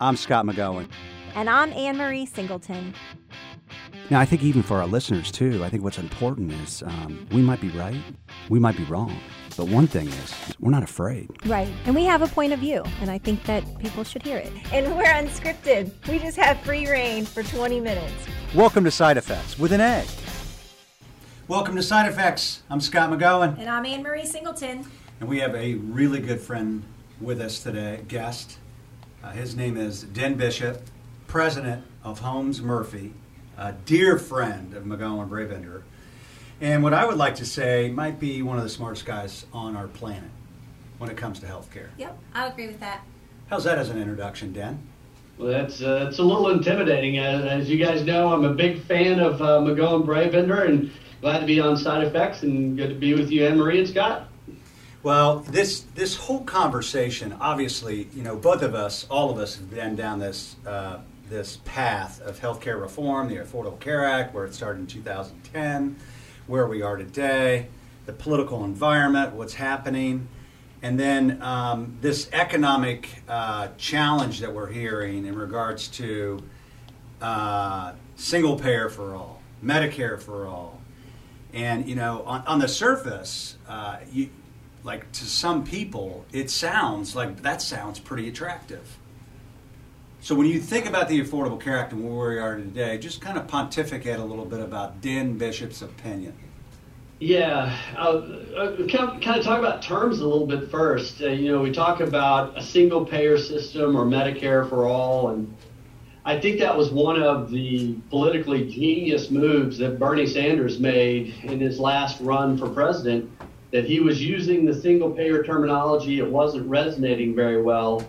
I'm Scott McGowan. And I'm Anne Marie Singleton. Now, I think even for our listeners, too, I think what's important is um, we might be right, we might be wrong. But one thing is, we're not afraid. Right. And we have a point of view, and I think that people should hear it. And we're unscripted. We just have free reign for 20 minutes. Welcome to Side Effects with an A. Welcome to Side Effects. I'm Scott McGowan. And I'm Anne Marie Singleton. And we have a really good friend with us today, guest. Uh, his name is Den Bishop, president of Holmes Murphy, a dear friend of McGowan Brabender. And what I would like to say might be one of the smartest guys on our planet when it comes to healthcare. Yep, I agree with that. How's that as an introduction, Dan? Well, that's uh, it's a little intimidating. As, as, you guys know, I'm a big fan of uh, McGowan Brabender, and glad to be on Side Effects, and good to be with you, Anne Marie and Scott. Well, this this whole conversation, obviously, you know, both of us, all of us, have been down this uh, this path of healthcare reform, the Affordable Care Act, where it started in 2010 where we are today, the political environment, what's happening, and then um, this economic uh, challenge that we're hearing in regards to uh, single payer for all, Medicare for all. And, you know, on, on the surface, uh, you, like to some people, it sounds like that sounds pretty attractive. So when you think about the Affordable Care Act and where we are today, just kind of pontificate a little bit about Den Bishop's opinion. Yeah, I'll kind, of, talk about terms a little bit first. Uh, you know, we talk about a single payer system or Medicare for all, and I think that was one of the politically genius moves that Bernie Sanders made in his last run for president. That he was using the single payer terminology, it wasn't resonating very well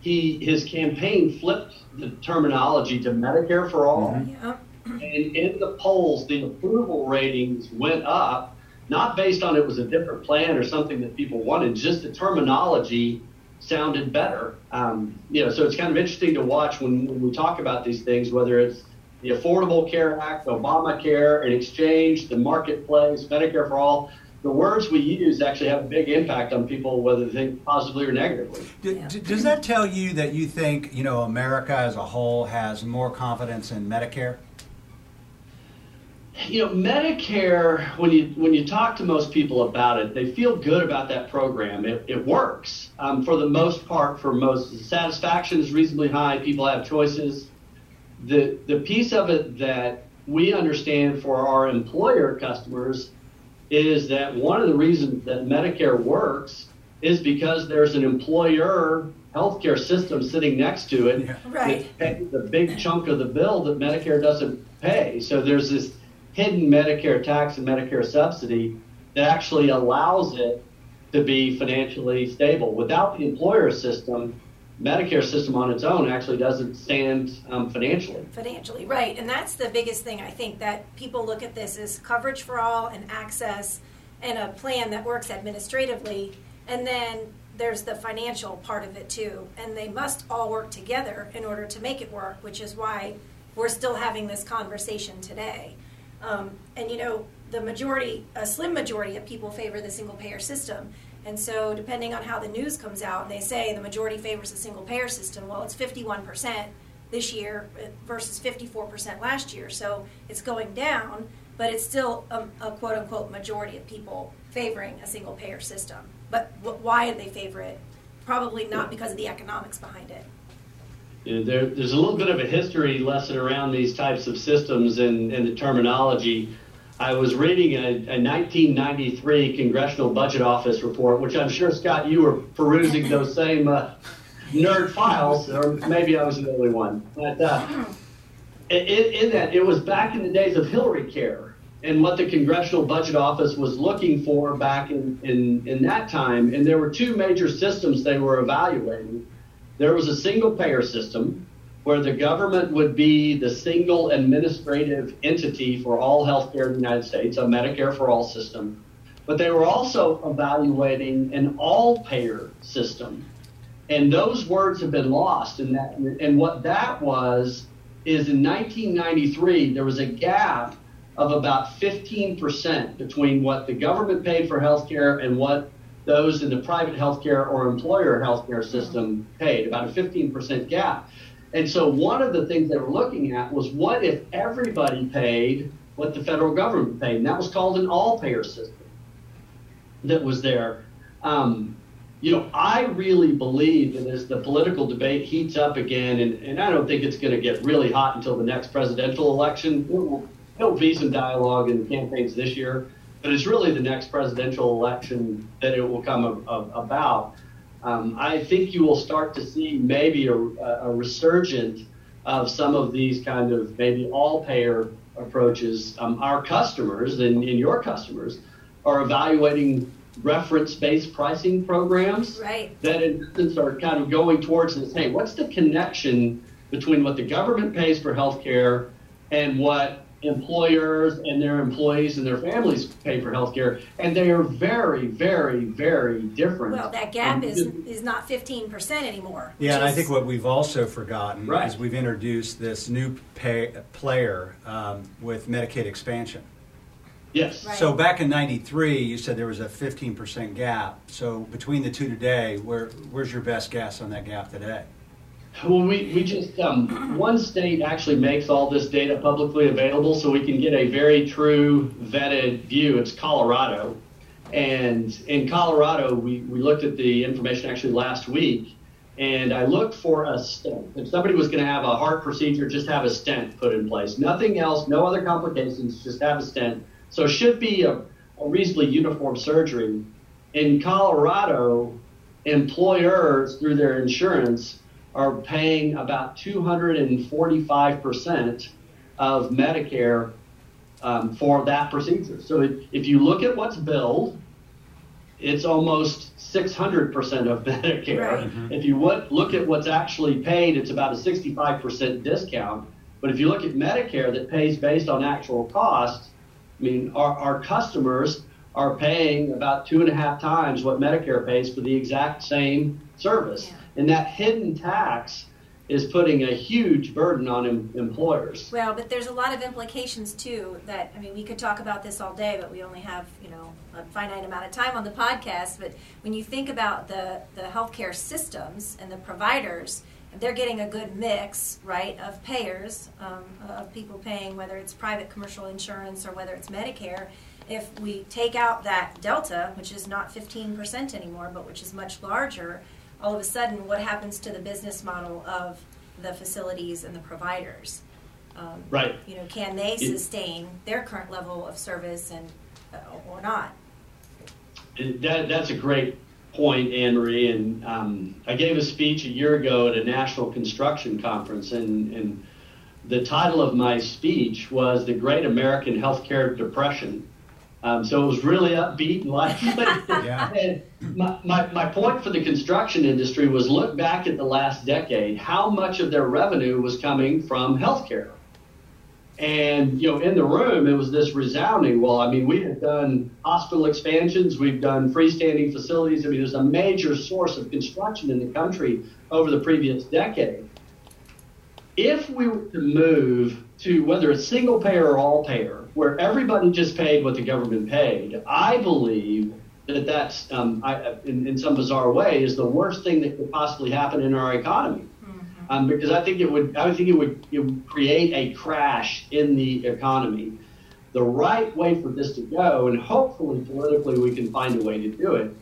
he his campaign flipped the terminology to Medicare for all. Mm-hmm. And in the polls, the approval ratings went up, not based on it was a different plan or something that people wanted, just the terminology sounded better. Um, you know, so it's kind of interesting to watch when, when we talk about these things, whether it's the Affordable Care Act, Obamacare, an exchange, the marketplace, Medicare for all the words we use actually have a big impact on people, whether they think positively or negatively. D- does that tell you that you think you know America as a whole has more confidence in Medicare? You know, Medicare. When you when you talk to most people about it, they feel good about that program. It, it works um, for the most part. For most, satisfaction is reasonably high. People have choices. The the piece of it that we understand for our employer customers is that one of the reasons that Medicare works is because there's an employer healthcare system sitting next to it yeah. right. that the big chunk of the bill that Medicare doesn't pay. So there's this hidden Medicare tax and Medicare subsidy that actually allows it to be financially stable. Without the employer system, Medicare system on its own actually doesn't stand um, financially. Financially, right. And that's the biggest thing I think that people look at this is coverage for all and access and a plan that works administratively. And then there's the financial part of it too. And they must all work together in order to make it work, which is why we're still having this conversation today. Um, and you know, the majority, a slim majority of people favor the single payer system. And so, depending on how the news comes out, and they say the majority favors a single payer system, well, it's 51% this year versus 54% last year. So, it's going down, but it's still a, a quote unquote majority of people favoring a single payer system. But why do they favor it? Probably not because of the economics behind it. Yeah, there, there's a little bit of a history lesson around these types of systems and, and the terminology. I was reading a, a, 1993 Congressional Budget Office report, which I'm sure, Scott, you were perusing those same uh, nerd files, or maybe I was the only one. But uh, in, in, that, it was back in the days of Hillary Care and what the Congressional Budget Office was looking for back in, in, in that time. And there were two major systems they were evaluating. There was a single payer system, where the government would be the single administrative entity for all healthcare in the United States, a Medicare for all system. But they were also evaluating an all payer system. And those words have been lost. And, that, and what that was is in 1993, there was a gap of about 15% between what the government paid for healthcare and what those in the private healthcare or employer healthcare system paid, about a 15% gap. And so one of the things they were looking at was what if everybody paid what the federal government paid? And that was called an all payer system that was there. Um, you know, I really believe that as the political debate heats up again, and, and I don't think it's going to get really hot until the next presidential election. There'll be some dialogue in the campaigns this year, but it's really the next presidential election that it will come about. Um, I think you will start to see maybe a, a resurgence of some of these kind of maybe all payer approaches. Um, our customers and, and your customers are evaluating reference-based pricing programs Right. that in essence are kind of going towards this, hey, what's the connection between what the government pays for healthcare and what employers and their employees and their families pay for healthcare? And they are very, very, very different. Well, that gap Um, is is not 15% anymore. Yeah, and which I think what we've also forgotten Right. is we've introduced this new pay, player um, with Medicaid expansion. Yes. Right. So back in '93, you said there was a 15% gap. So between the two today, where where's your best guess on that gap today? Well, we, we just, um, one state actually makes all this data publicly available so we can get a very true vetted view. It's Colorado. And in Colorado, we, we looked at the information actually last week, and I looked for a stent. If somebody was going to have a heart procedure, just have a stent put in place. Nothing else, no other complications, just have a stent. So it should be a, a reasonably uniform surgery. In Colorado, employers, through their insurance, are paying about 245% of Medicare um, for that procedure. So if, if you look at what's billed, it's almost 600% of Medicare. Right. If you would look at what's actually paid, it's about a 65% discount. But if you look at Medicare that pays based on actual costs, I mean, our, our customers are paying about two and a half times what Medicare pays for the exact same service. Yeah. And that hidden tax is putting a huge burden on em- employers. Well, but there's a lot of implications too. That I mean, we could talk about this all day, but we only have you know a finite amount of time on the podcast. But when you think about the the healthcare systems and the providers, they're getting a good mix, right, of payers, um, of people paying whether it's private commercial insurance or whether it's Medicare. If we take out that delta, which is not 15% anymore, but which is much larger, all of a sudden, what happens to the business model of the facilities and the providers? Um, Right. You know, can they It- sustain their current level of service and uh, or not? That, that's a great point, Anne Marie. And um, I gave a speech a year ago at a national construction conference, and, and the title of my speech was The Great American Healthcare Depression. Um, so it was really upbeat and lively. Yeah. And my, my, my point for the construction industry was look back at the last decade, how much of their revenue was coming from healthcare. And you know, in the room, it was this resounding. Well, I mean, we have done hospital expansions, we've done freestanding facilities. I mean, there's a major source of construction in the country over the previous decade. If we were to move to whether it's single payer or all payer, where everybody just paid what the government paid, I believe that that's, um, I, in, in some bizarre way, is the worst thing that could possibly happen in our economy um, because I think it would I think it would, it would create a crash in the economy. The right way for this to go, and hopefully politically we can find a way to do it,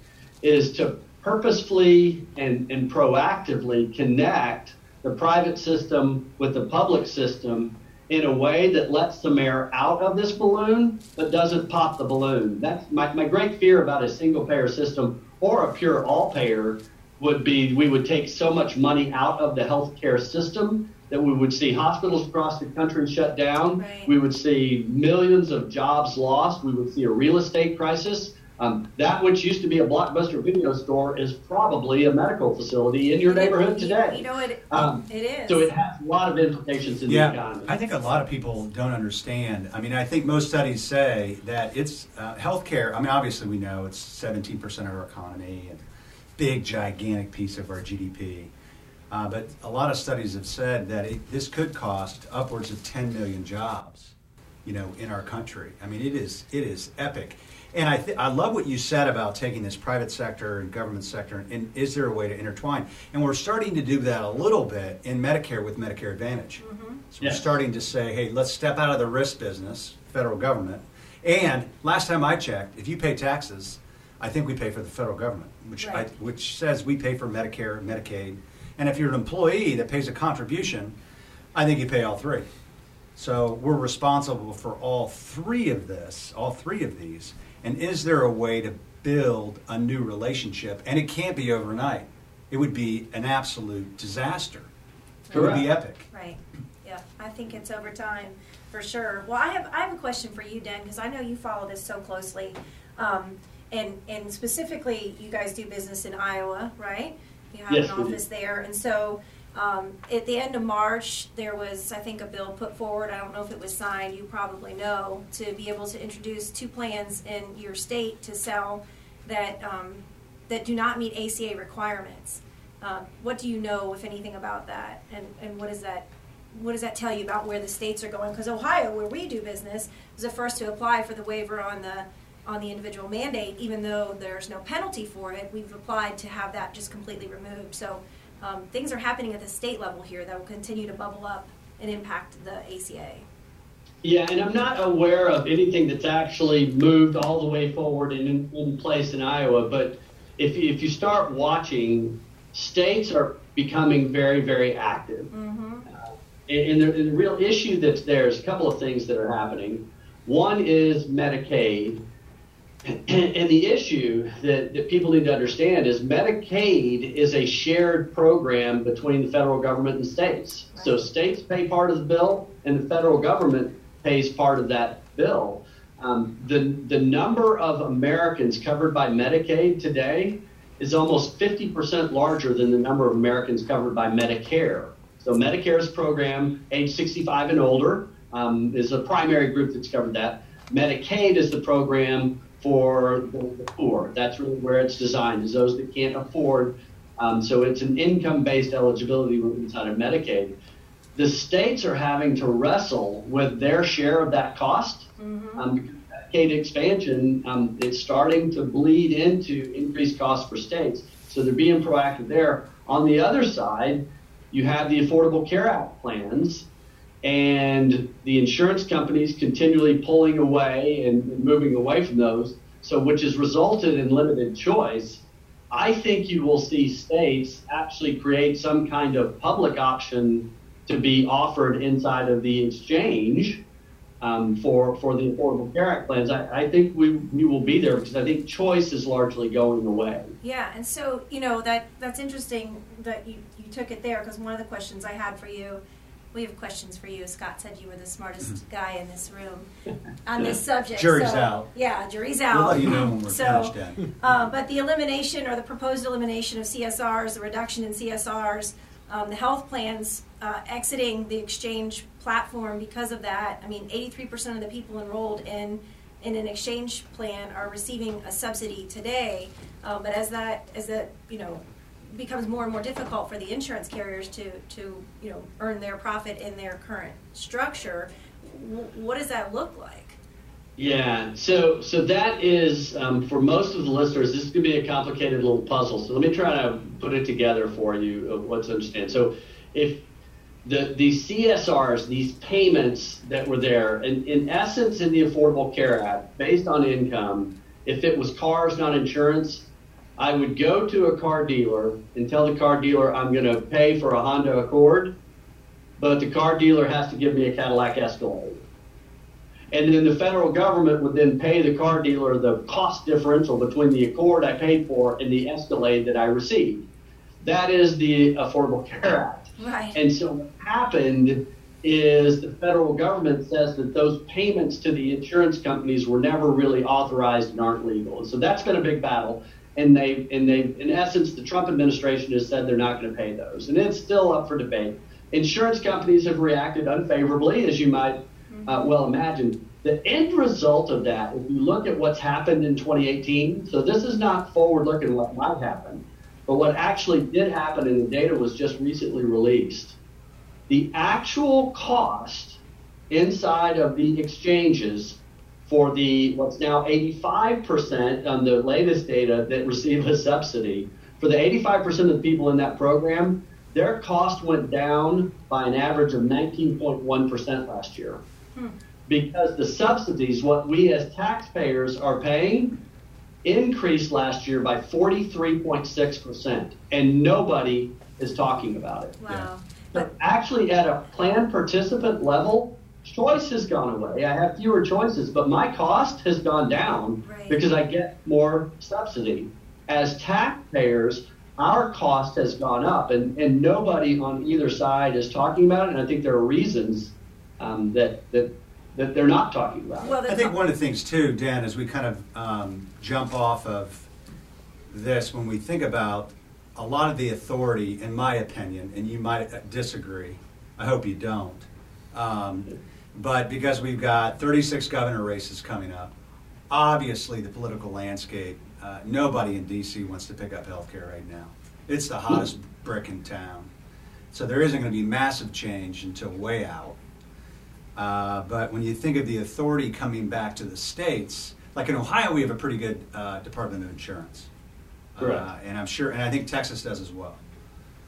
is to purposefully and, and proactively connect the private system with the public system in a way that lets some air out of this balloon but doesn't pop the balloon. That's my, my great fear about a single payer system or a pure all payer would be we would take so much money out of the healthcare system that we would see hospitals across the country shut down. Right. We would see millions of jobs lost. We would see a real estate crisis. Um, that which used to be a blockbuster video store is probably a medical facility in your neighborhood You- today. You know? It, Um, it is. So it has a lot of implications in the Yeah, economy. I think a lot of people don't understand. I mean, I think most studies say that it's uh, healthcare. I mean, obviously we know it's 17% of our economy and big, gigantic piece of our GDP. Uh, but a lot of studies have said that it, this could cost upwards of 10 million jobs. you know, in our country. I mean, it is it is epic. And I, th- I love what you said about taking this private sector and government sector, and is there a way to intertwine? And we're starting to do that a little bit in Medicare with Medicare Advantage. Mm-hmm. So we're starting to say, hey, let's step out of the risk business, federal government. And last time I checked, if you pay taxes, I think we pay for the federal government, which right. I, which says we pay for Medicare, Medicaid, and if you're an employee that pays a contribution, I think you pay all three. So we're responsible for all three of this, all three of these. And is there a way to build a new relationship? And it can't be overnight. It would be an absolute disaster. Correct. It would be epic. Right. Yeah. I think it's over time for sure. Well, I have I have a question for you, Dan, because I know you follow this so closely. Um, and and specifically, you guys do business in Iowa, right? You have yes, an office there, and so um, at the end of March, there was, I think, a bill put forward. I don't know if it was signed. You probably know to be able to introduce two plans in your state to sell that um, that do not meet ACA requirements. Uh, what do you know, if anything, about that, and and what does that what does that tell you about where the states are going? Because Ohio, where we do business, was the first to apply for the waiver on the on the individual mandate, even though there's no penalty for it. We've applied to have that just completely removed. So um, things are happening at the state level here that will continue to bubble up and impact the ACA. Yeah, and I'm not aware of anything that's actually moved all the way forward and in, in place in Iowa. But if you, if you start watching, states are becoming very, very active. Mm-hmm. Uh, and, and, the, and the real issue that's there is a couple of things that are happening. One is Medicaid, and the issue that, that people need to understand is Medicaid is a shared program between the federal government and states. Right. So states pay part of the bill, and the federal government pays part of that bill. Um, the, the number of Americans covered by Medicaid today is almost 50% larger than the number of Americans covered by Medicare. So Medicare's program, age 65 and older, um, is the primary group that's covered that. Medicaid is the program for the, poor. That's really where it's designed, is those that can't afford. Um, so it's an income-based eligibility inside of Medicaid. The states are having to wrestle with their share of that cost. Mm-hmm. Um, Medicaid expansion, um, it's starting to bleed into increased costs for states. So they're being proactive there. On the other side, you have the Affordable Care Act plans and the insurance companies continually pulling away and, moving away from those, so which has resulted in limited choice. I think you will see states actually create some kind of public option to be offered inside of the exchange um, for for the Affordable Care Act plans. I, I think we, we will be there because I think choice is largely going away. Yeah, and so you know that that's interesting that you, you took it there because one of the questions I had for you we have questions for you. Scott said you were the smartest mm-hmm. guy in this room on this subject. Jury's so, out. Yeah, jury's out. We'll let you know when we're so, finished. Uh, but the elimination or the proposed elimination of CSRs, the reduction in CSRs, um, the health plans uh, exiting the exchange platform because of that. I mean, 83% of the people enrolled in in an exchange plan are receiving a subsidy today. Uh, but as that as that you know becomes more and more difficult for the insurance carriers to, to you know earn their profit in their current structure. W- what does that look like? Yeah, so so that is um, for most of the listeners. This is going to be a complicated little puzzle. So let me try to put it together for you of what to understand. So if the these CSRs, these payments that were there, in, in essence, in the Affordable Care Act, based on income, if it was cars, not insurance, I would go to a car dealer and tell the car dealer I'm going to pay for a Honda Accord, but the car dealer has to give me a Cadillac Escalade. And then the federal government would then pay the car dealer the cost differential between the Accord I paid for and the Escalade that I received. That is the Affordable Care Act. Right. And so what happened is the federal government says that those payments to the insurance companies were never really authorized and aren't legal. And so that's been a big battle and they and they in essence the Trump administration has said they're not going to pay those, and it's still up for debate. Insurance companies have reacted unfavorably, as you might uh, well imagine. The end result of that, if you look at what's happened in 2018, so this is not forward looking what might happen, but what actually did happen, and the data was just recently released. The actual cost inside of the exchanges for the what's now 85% on the latest data that receive a subsidy. For the 85% of the people in that program, their cost went down by an average of 19.1% last year. Hmm. Because the subsidies, what we as taxpayers are paying, increased last year by 43.6%. And nobody is talking about it. Wow. But actually, at a plan participant level, choice has gone away. I have fewer choices, but my cost has gone down right. because I get more subsidy. As taxpayers, our cost has gone up, and, and nobody on either side is talking about it. And I think there are reasons um, that, that that they're not talking about. Well, I think one of the things too, Dan, as we kind of um, jump off of this, when we think about a lot of the authority, in my opinion, and you might disagree. I hope you don't. Um, but because we've got 36 governor races coming up, obviously the political landscape, uh, nobody in D.C. wants to pick up health care right now. It's the hottest brick in town. So there isn't going to be massive change until way out. Uh, but when you think of the authority coming back to the states, like in Ohio, we have a pretty good uh, Department of Insurance. Uh, and I'm sure, and I think Texas does as well.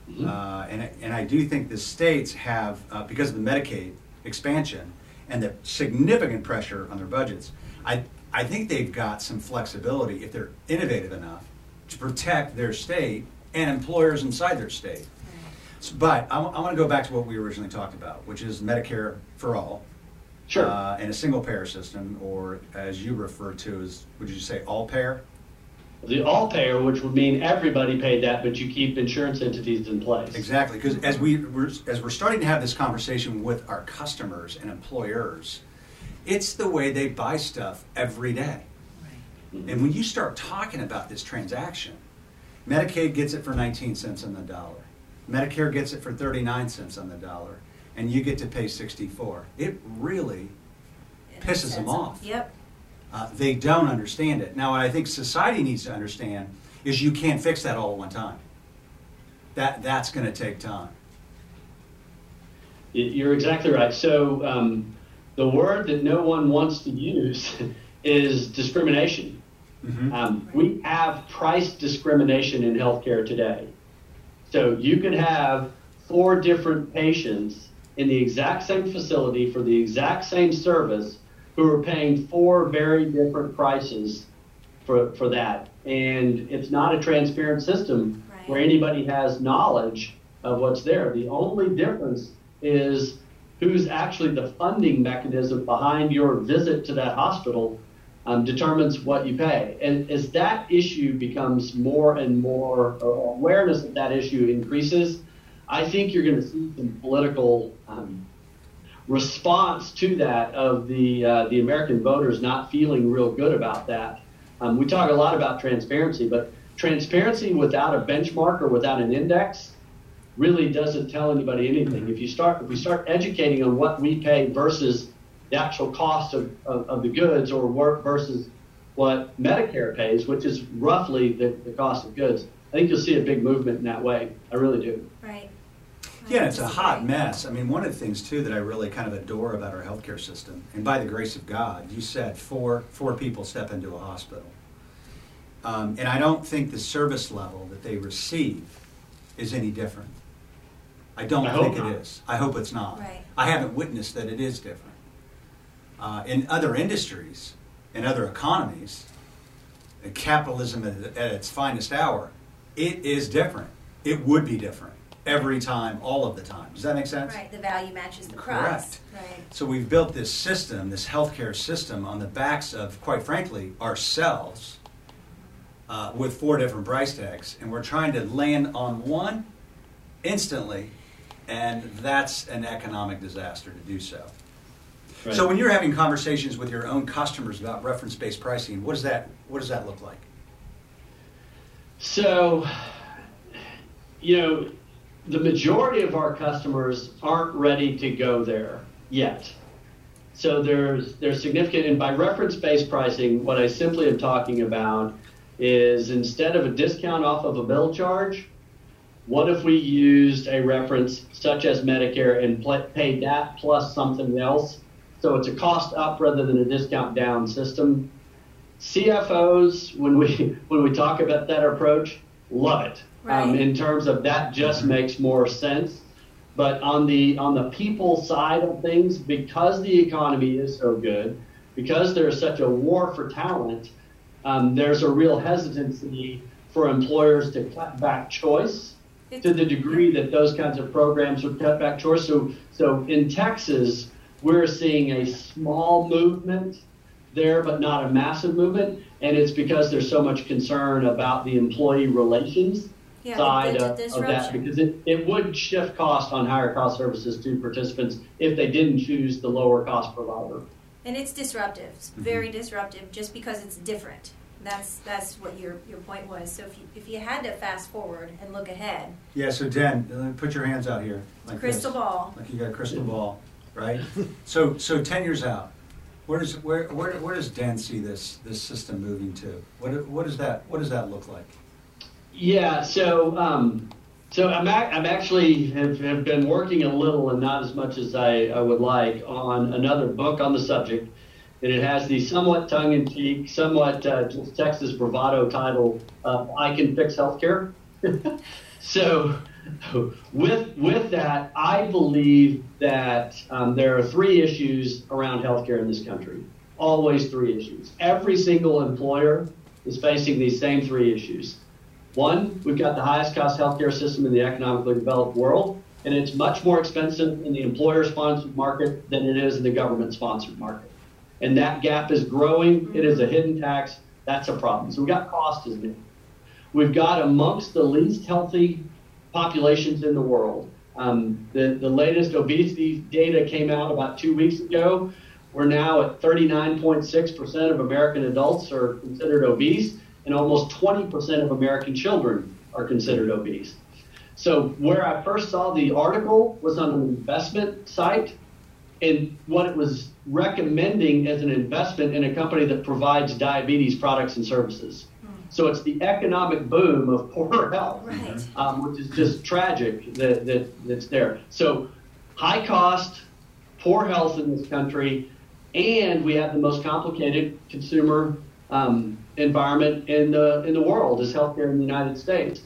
Mm-hmm. Uh, and, and I do think the states have, uh, because of the Medicaid expansion and the significant pressure on their budgets, I, I think they've got some flexibility if they're innovative enough to protect their state and employers inside their state. So, but I, I want to go back to what we originally talked about, which is Medicare for all. Sure. Uh, and a single payer system, or as you refer to as, would you say all payer? The all payer, which would mean everybody paid that, but you keep insurance entities in place. Exactly, because as we we're, as we're starting to have this conversation with our customers and employers, it's the way they buy stuff every day. Right. And when you start talking about this transaction, Medicaid gets it for 19 cents on the dollar. Medicare gets it for 39 cents on the dollar, and you get to pay 64. It really it pisses them off. Yep. Uh, they don't understand it. Now, what I think society needs to understand is you can't fix that all at one time. That, that's going to take time. You're exactly right. So, um, the word that no one wants to use is discrimination. Mm-hmm. Um, we have price discrimination in healthcare today. So, you could have four different patients in the exact same facility for the exact same service who are paying four very different prices for, for that. And it's not a transparent system right. where anybody has knowledge of what's there. The only difference is who's actually the funding mechanism behind your visit to that hospital um, determines what you pay. And as that issue becomes more and more, awareness of that issue increases, I think you're going to see some political um, response to that of the uh, the American voters not feeling real good about that. Um, we talk a lot about transparency, but transparency without a benchmark or without an index really doesn't tell anybody anything. If you start if we start educating on what we pay versus the actual cost of, of, of the goods or work versus what Medicare pays, which is roughly the, the cost of goods, I think you'll see a big movement in that way. I really do. Right. Yeah, it's a hot mess. I mean, one of the things too that I really kind of adore about our healthcare system, and by the grace of God, you said four four people step into a hospital, um, and I don't think the service level that they receive is any different. I don't I think it not. is. I hope it's not. Right. I haven't witnessed that it is different. Uh, in other industries, in other economies, capitalism at, at its finest hour, it is different. It would be different every time, all of the time. Does that make sense? Right. The value matches the price. Correct. Right. So we've built this system, this healthcare system, on the backs of, quite frankly, ourselves, uh, with four different price tags, and we're trying to land on one instantly, and that's an economic disaster to do so. Right. So when you're having conversations with your own customers about reference-based pricing, what does that what does that look like? So, you know, the majority of our customers aren't ready to go there yet. So there's there's significant and by reference-based pricing, what I simply am talking about is instead of a discount off of a bill charge, what if we used a reference such as Medicare and paid that plus something else So it's a cost up rather than a discount down system. CFOs, when we when we talk about that approach, love it. Um, in terms of that, just makes more sense. But on the on the people side of things, because the economy is so good, because there's such a war for talent, um, there's a real hesitancy for employers to cut back choice to the degree that those kinds of programs would cut back choice. So, so in Texas, we're seeing a small movement there, but not a massive movement, and it's because there's so much concern about the employee relations Yeah, side the- of, of that because it, it would shift cost on higher cost services to participants if they didn't choose the lower cost provider. And it's disruptive, it's mm-hmm. very disruptive, just because it's different. That's that's what your your point was. So if you if you had to fast forward and look ahead, Yeah, so Dan, put your hands out here. Like crystal this. ball. Like you got a crystal ball, right? so, so ten years out, where does where, where where does Dan see this this system moving to? What what does that what does that look like? Yeah, so um, so I'm I'm actually have, have been working a little and not as much as I, I would like on another book on the subject, and it has the somewhat tongue-in-cheek, somewhat uh, Texas bravado title, uh, "I Can Fix Healthcare." so with with that, I believe that um, there are three issues around healthcare in this country. Always three issues. Every single employer is facing these same three issues. One, we've got the highest cost healthcare system in the economically developed world, and it's much more expensive in the employer sponsored market than it is in the government sponsored market. And that gap is growing. It is a hidden tax. That's a problem. So we've got cost as it. We've got amongst the least healthy populations in the world. Um, the, the latest obesity data came out about two weeks ago. We're now at 39.6% of American adults are considered obese, and almost 20% of American children are considered obese. So, where I first saw the article was on an investment site, and what it was recommending as an investment in a company that provides diabetes products and services. So, it's the economic boom of poor health Right. um, which is just tragic that, that that's there. So high cost, poor health in this country, and we have the most complicated consumer um, environment in the in the world is healthcare in the United States.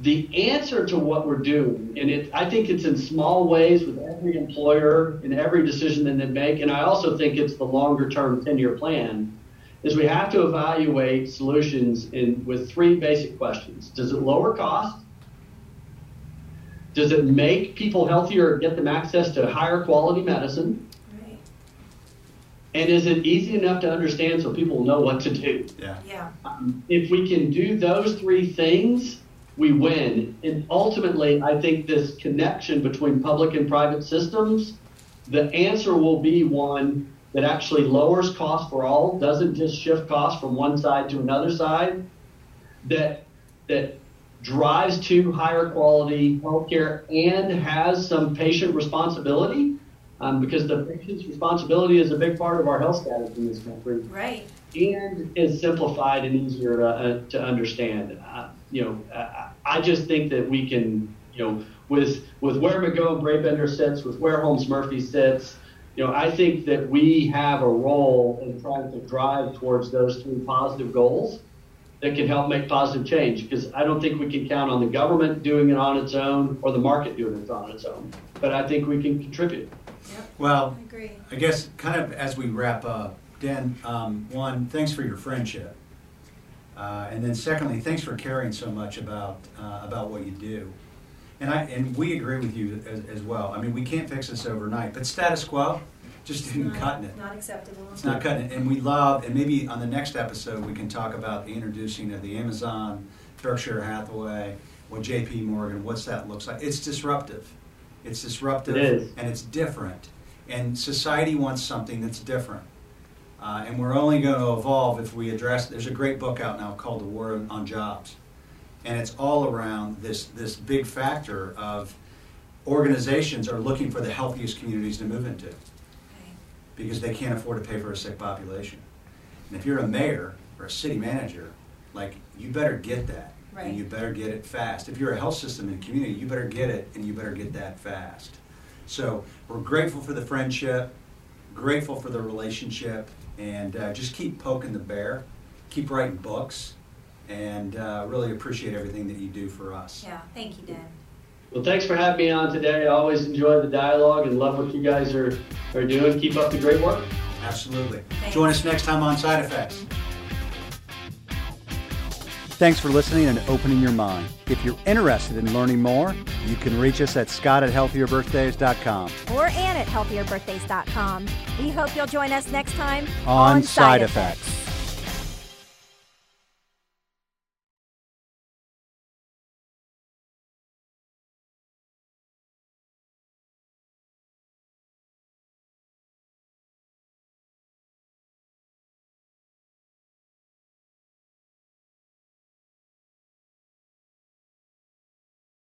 The answer to what we're doing, and it, I think it's in small ways with every employer in every decision that they make, and I also think it's the longer term 10 year plan, is we have to evaluate solutions in, with three basic questions. Does it lower cost? Does it make people healthier or get them access to higher quality medicine? Right. And is it easy enough to understand so people know what to do? Yeah. Yeah. Um, if we can do those three things, we win. And ultimately, I think this connection between public and private systems, the answer will be one that actually lowers cost for all, doesn't just shift cost from one side to another side, that that drives to higher quality healthcare and has some patient responsibility, um, because the patient's responsibility is a big part of our health status in this country Right. and is simplified and easier to, uh, to understand. Uh, you know, I, I just think that we can, you know, with with where McGowan Brabender sits, with where Holmes Murphy sits, you know, I think that we have a role in trying to drive towards those three positive goals that can help make positive change. Because I don't think we can count on the government doing it on its own or the market doing it on its own. But I think we can contribute. Yep. Well, I agree. I guess kind of as we wrap up, Dan, um, one, thanks for your friendship. Uh, and then secondly, thanks for caring so much about, uh, about what you do. And I, and we agree with you as, as well. I mean, we can't fix this overnight, but status quo just isn't Not- cutting it. Not acceptable. It's not cutting it. And we love, and maybe on the next episode, we can talk about the introducing of the Amazon, Berkshire Hathaway, what JP Morgan, what's that looks like. It's disruptive. It's disruptive It is. and it's different. And society wants something that's different. Uh, and we're only going to evolve if we address. There's a great book out now called The War on Jobs, and it's all around this this big factor of organizations are looking for the healthiest communities to move into because they can't afford to pay for a sick population. And if you're a mayor or a city manager, like you better get that, Right. and you better get it fast. If you're a health system in a community, you better get it, and you better get that fast. So we're grateful for the friendship, grateful for the relationship, and uh, just keep poking the bear, keep writing books, and uh, really appreciate everything that you do for us. Yeah, thank you, Dan. Well, thanks for having me on today. I always enjoy the dialogue and love what you guys are, are doing. Keep up the great work. Absolutely. Thanks. Join us next time on Side Effects. Thanks for listening and opening your mind. If you're interested in learning more, you can reach us at scott at healthierbirthdays.com Or Ann at healthierbirthdays.com. We hope you'll join us next time on Side Effects.